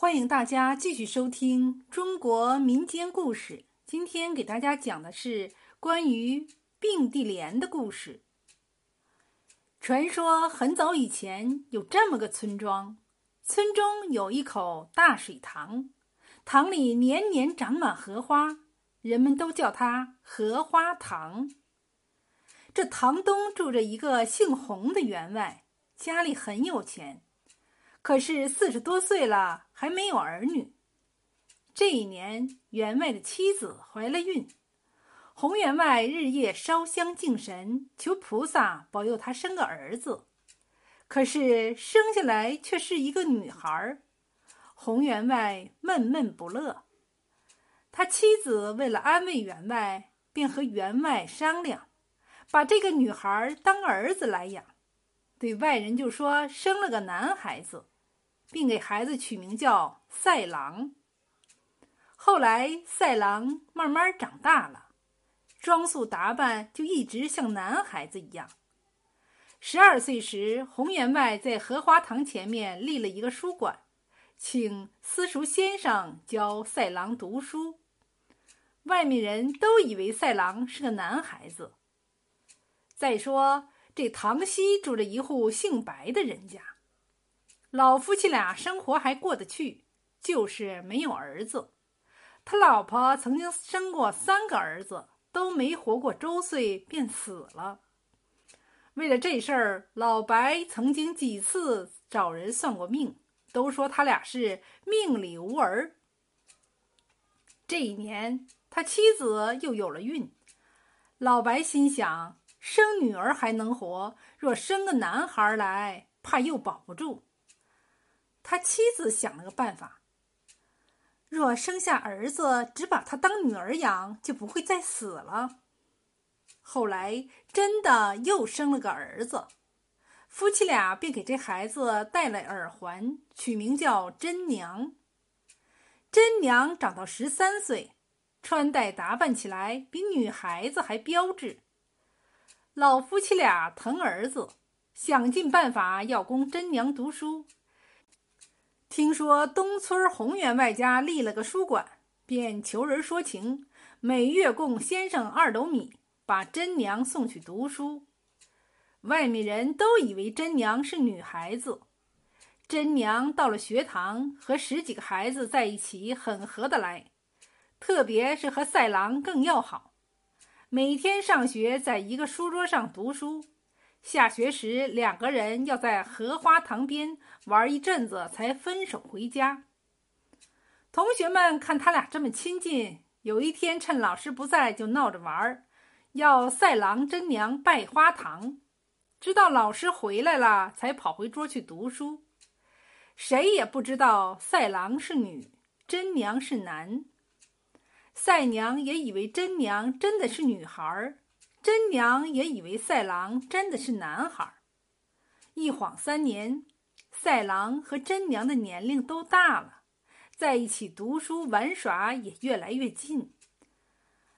欢迎大家继续收听中国民间故事。今天给大家讲的是关于并蒂莲的故事。传说很早以前有这么个村庄，村中有一口大水塘，塘里年年长满荷花，人们都叫它荷花塘。这塘东住着一个姓洪的员外，家里很有钱。可是四十多岁了，还没有儿女。这一年，员外的妻子怀了孕，洪员外日夜烧香敬神，求菩萨保佑他生个儿子。可是生下来却是一个女孩，洪员外闷闷不乐。他妻子为了安慰员外，便和员外商量，把这个女孩当儿子来养。对外人就说生了个男孩子。并给孩子取名叫赛郎。后来，赛郎慢慢长大了，装束打扮就一直像男孩子一样。十二岁时，洪员外在荷花塘前面立了一个书馆，请私塾先生教赛郎读书。外面人都以为赛郎是个男孩子。再说，这塘西住着一户姓白的人家。老夫妻俩生活还过得去，就是没有儿子。他老婆曾经生过三个儿子，都没活过周岁便死了。为了这事儿，老白曾经几次找人算过命，都说他俩是命里无儿。这一年，他妻子又有了孕，老白心想：生女儿还能活，若生个男孩来，怕又保不住。他妻子想了个办法：若生下儿子，只把他当女儿养，就不会再死了。后来真的又生了个儿子，夫妻俩便给这孩子戴了耳环，取名叫真娘。真娘长到十三岁，穿戴打扮起来比女孩子还标致。老夫妻俩疼儿子，想尽办法要供真娘读书。听说东村洪员外家立了个书馆，便求人说情，每月供先生二斗米，把真娘送去读书。外面人都以为真娘是女孩子。真娘到了学堂，和十几个孩子在一起很合得来，特别是和赛郎更要好。每天上学在一个书桌上读书。下学时，两个人要在荷花塘边玩一阵子，才分手回家。同学们看他俩这么亲近，有一天趁老师不在，就闹着玩儿，要赛郎真娘拜花堂。直到老师回来了，才跑回桌去读书。谁也不知道赛郎是女，真娘是男。赛娘也以为真娘真的是女孩儿。真娘也以为赛郎真的是男孩。一晃三年，赛郎和真娘的年龄都大了，在一起读书玩耍也越来越近。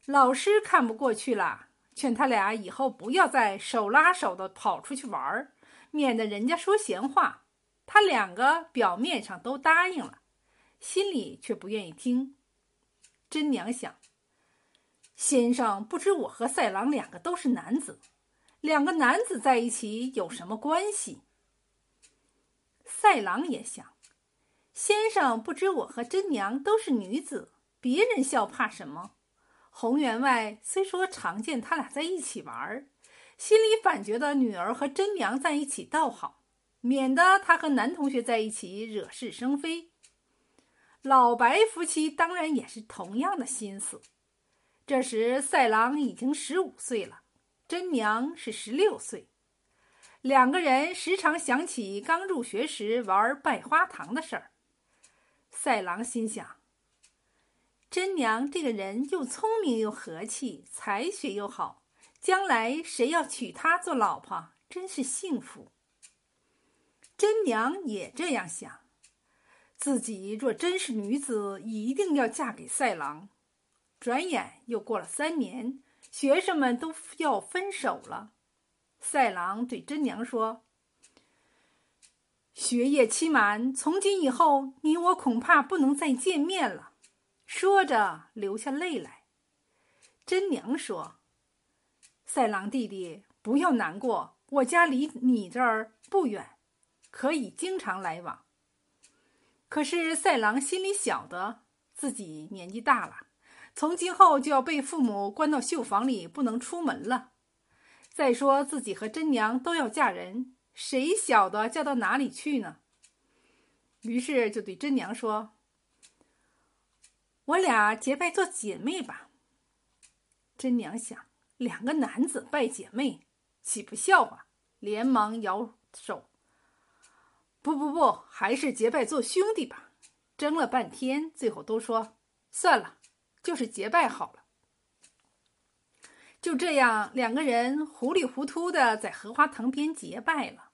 老师看不过去了，劝他俩以后不要再手拉手的跑出去玩，免得人家说闲话。他两个表面上都答应了，心里却不愿意听。真娘想。先生不知我和赛郎两个都是男子，两个男子在一起有什么关系？赛郎也想，先生不知我和真娘都是女子，别人笑怕什么？洪员外虽说常见他俩在一起玩儿，心里反觉得女儿和真娘在一起倒好，免得他和男同学在一起惹是生非。老白夫妻当然也是同样的心思。这时，赛郎已经十五岁了，真娘是十六岁。两个人时常想起刚入学时玩拜花堂的事儿。赛郎心想：真娘这个人又聪明又和气，才学又好，将来谁要娶她做老婆，真是幸福。真娘也这样想，自己若真是女子，一定要嫁给赛郎。转眼又过了三年，学生们都要分手了。赛郎对真娘说：“学业期满，从今以后你我恐怕不能再见面了。说着流下泪来。真娘说：“赛郎弟弟，不要难过，我家离你这儿不远，可以经常来往。”可是赛郎心里晓得自己年纪大了，从今后就要被父母关到绣房里，不能出门了。再说自己和真娘都要嫁人，谁晓得嫁到哪里去呢？于是就对真娘说：“我俩结拜做姐妹吧。”真娘想，两个男子拜姐妹，岂不笑话？连忙摇手：“不不不，还是结拜做兄弟吧。”争了半天，最后都说：“算了，就是结拜好了。”就这样，两个人糊里糊涂的在荷花塘边结拜了。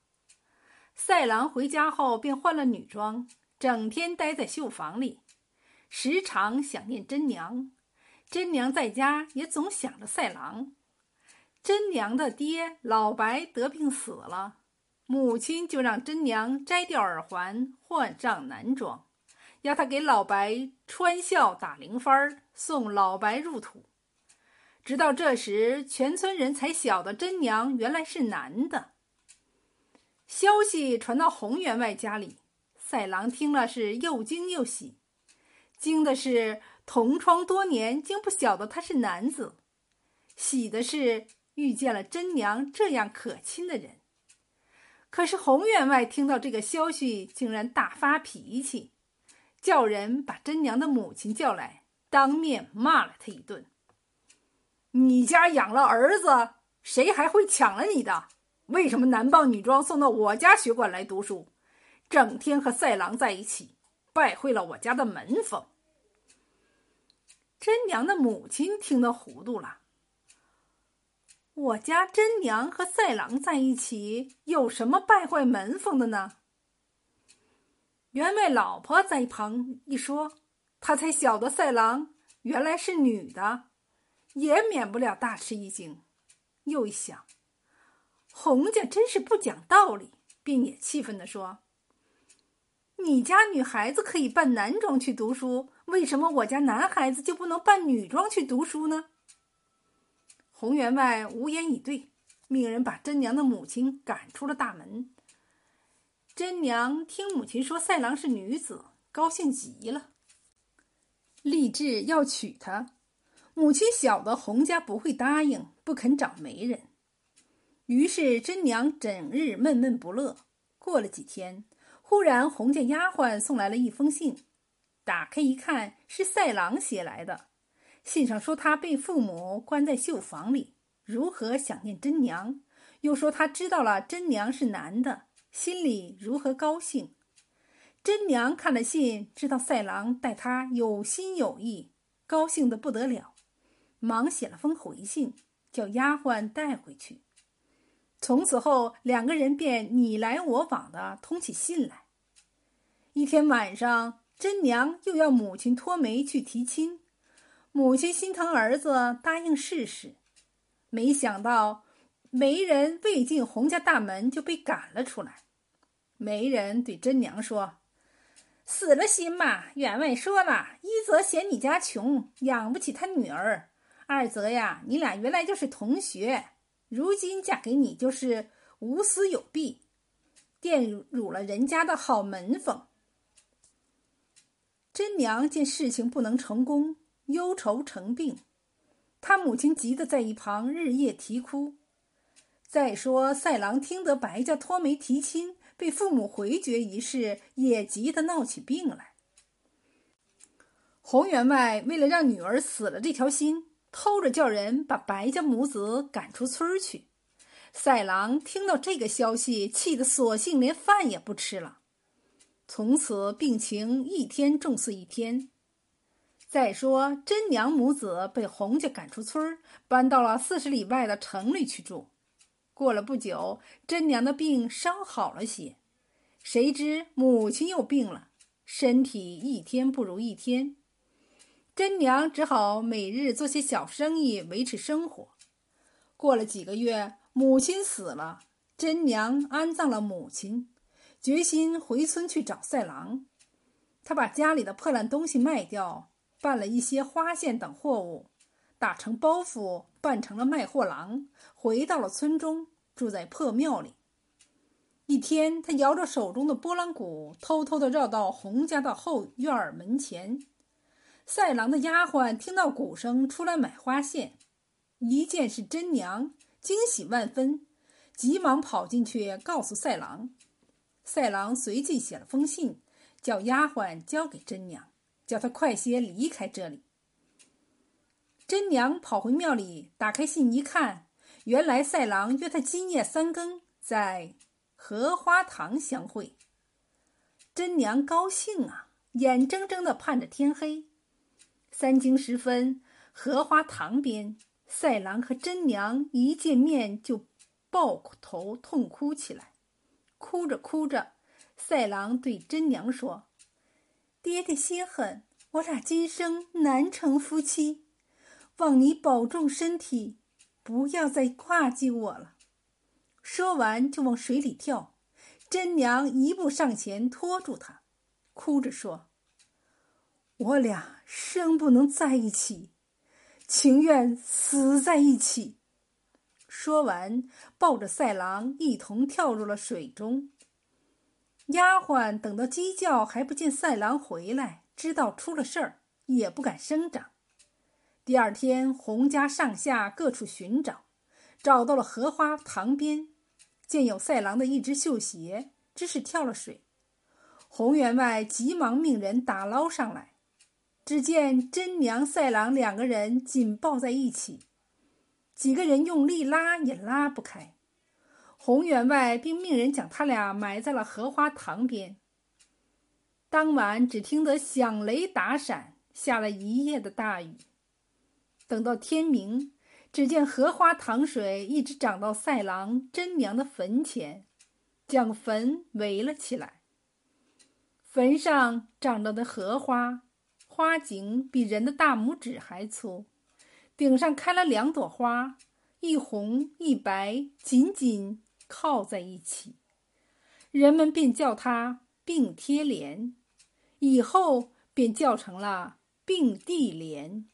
赛郎回家后便换了女装，整天待在绣房里，时常想念真娘。真娘在家也总想着赛郎。真娘的爹老白得病死了，母亲就让真娘摘掉耳环，换上男装，要他给老白穿孝打灵幡，送老白入土。直到这时，全村人才晓得真娘原来是男的。消息传到洪员外家里，赛郎听了是又惊又喜。惊的是同窗多年，竟不晓得他是男子；喜的是遇见了真娘这样可亲的人。可是洪员外听到这个消息，竟然大发脾气，叫人把真娘的母亲叫来，当面骂了他一顿。你家养了儿子，谁还会抢了你的？为什么男扮女装送到我家学馆来读书，整天和赛狼在一起，败坏了我家的门风？真娘的母亲听得糊涂了。我家真娘和赛狼在一起，有什么败坏门风的呢？员外老婆在一旁一说，他才晓得赛郎原来是女的。也免不了大吃一惊，又一想，洪家真是不讲道理，便也气愤地说：“你家女孩子可以扮男装去读书，为什么我家男孩子就不能扮女装去读书呢？”洪员外无言以对，命人把真娘的母亲赶出了大门。真娘听母亲说赛郎是女子，高兴极了，立志要娶她。母亲晓得洪家不会答应，不肯找媒人，于是真娘整日闷闷不乐。过了几天，忽然洪家丫鬟送来了一封信，打开一看，是赛郎写来的。信上说他被父母关在绣房里，如何想念真娘，又说他知道了真娘是男的，心里如何高兴。真娘看了信，知道赛郎待她有心有意，高兴的不得了。忙写了封回信，叫丫鬟带回去。从此后，两个人便你来我往的通起信来。一天晚上，真娘又要母亲托媒去提亲，母亲心疼儿子，答应试试。没想到，媒人未进洪家大门就被赶了出来。媒人对真娘说：“死了心嘛，员外说了一则嫌你家穷，养不起他女儿。”二则呀，你俩原来就是同学，如今嫁给你就是无私有弊，玷辱了人家的好门风。真娘见事情不能成功，忧愁成病，她母亲急得在一旁日夜啼哭。再说赛郎听得白家托媒提亲，被父母回绝一事，也急得闹起病来。洪员外为了让女儿死了这条心。偷着叫人把白家母子赶出村去。赛郎听到这个消息，气得索性连饭也不吃了。从此病情一天重似一天。再说真娘母子被洪家赶出村，搬到了四十里外的城里去住。过了不久，真娘的病稍好了些，谁知母亲又病了，身体一天不如一天。真娘只好每日做些小生意维持生活。过了几个月，母亲死了，真娘安葬了母亲，决心回村去找赛郎。他把家里的破烂东西卖掉，办了一些花线等货物，打成包袱，扮成了卖货郎，回到了村中，住在破庙里。一天，他摇着手中的拨浪鼓，偷偷地绕到洪家的后院门前。赛郎的丫鬟听到鼓声，出来买花线，一见是真娘，惊喜万分，急忙跑进去告诉赛郎。赛郎随即写了封信，叫丫鬟交给真娘，叫她快些离开这里。真娘跑回庙里，打开信一看，原来赛郎约她今夜三更在荷花塘相会。真娘高兴啊，眼睁睁的盼着天黑。三更时分，荷花塘边，赛郎和真娘一见面就抱头痛哭起来。哭着哭着，赛郎对真娘说：“爹爹心狠，我俩今生难成夫妻，望你保重身体，不要再挂记我了。”说完就往水里跳。真娘一步上前拖住他，哭着说：“我俩生不能在一起，情愿死在一起。”说完，抱着赛郎一同跳入了水中。丫鬟等到鸡叫还不见赛郎回来，知道出了事儿，也不敢声张。第二天，洪家上下各处寻找，找到了荷花塘边，见有赛郎的一只绣鞋，只是跳了水。洪员外急忙命人打捞上来，只见真娘、赛郎两个人紧抱在一起。几个人用力拉也拉不开，洪员外并命人将他俩埋在了荷花塘边。当晚只听得响雷打闪，下了一夜的大雨。等到天明，只见荷花塘水一直涨到赛郎真娘的坟前，将坟围了起来。坟上长着的荷花，花茎比人的大拇指还粗。顶上开了两朵花，一红一白，紧紧靠在一起，人们便叫它并贴莲，以后便叫成了并蒂莲。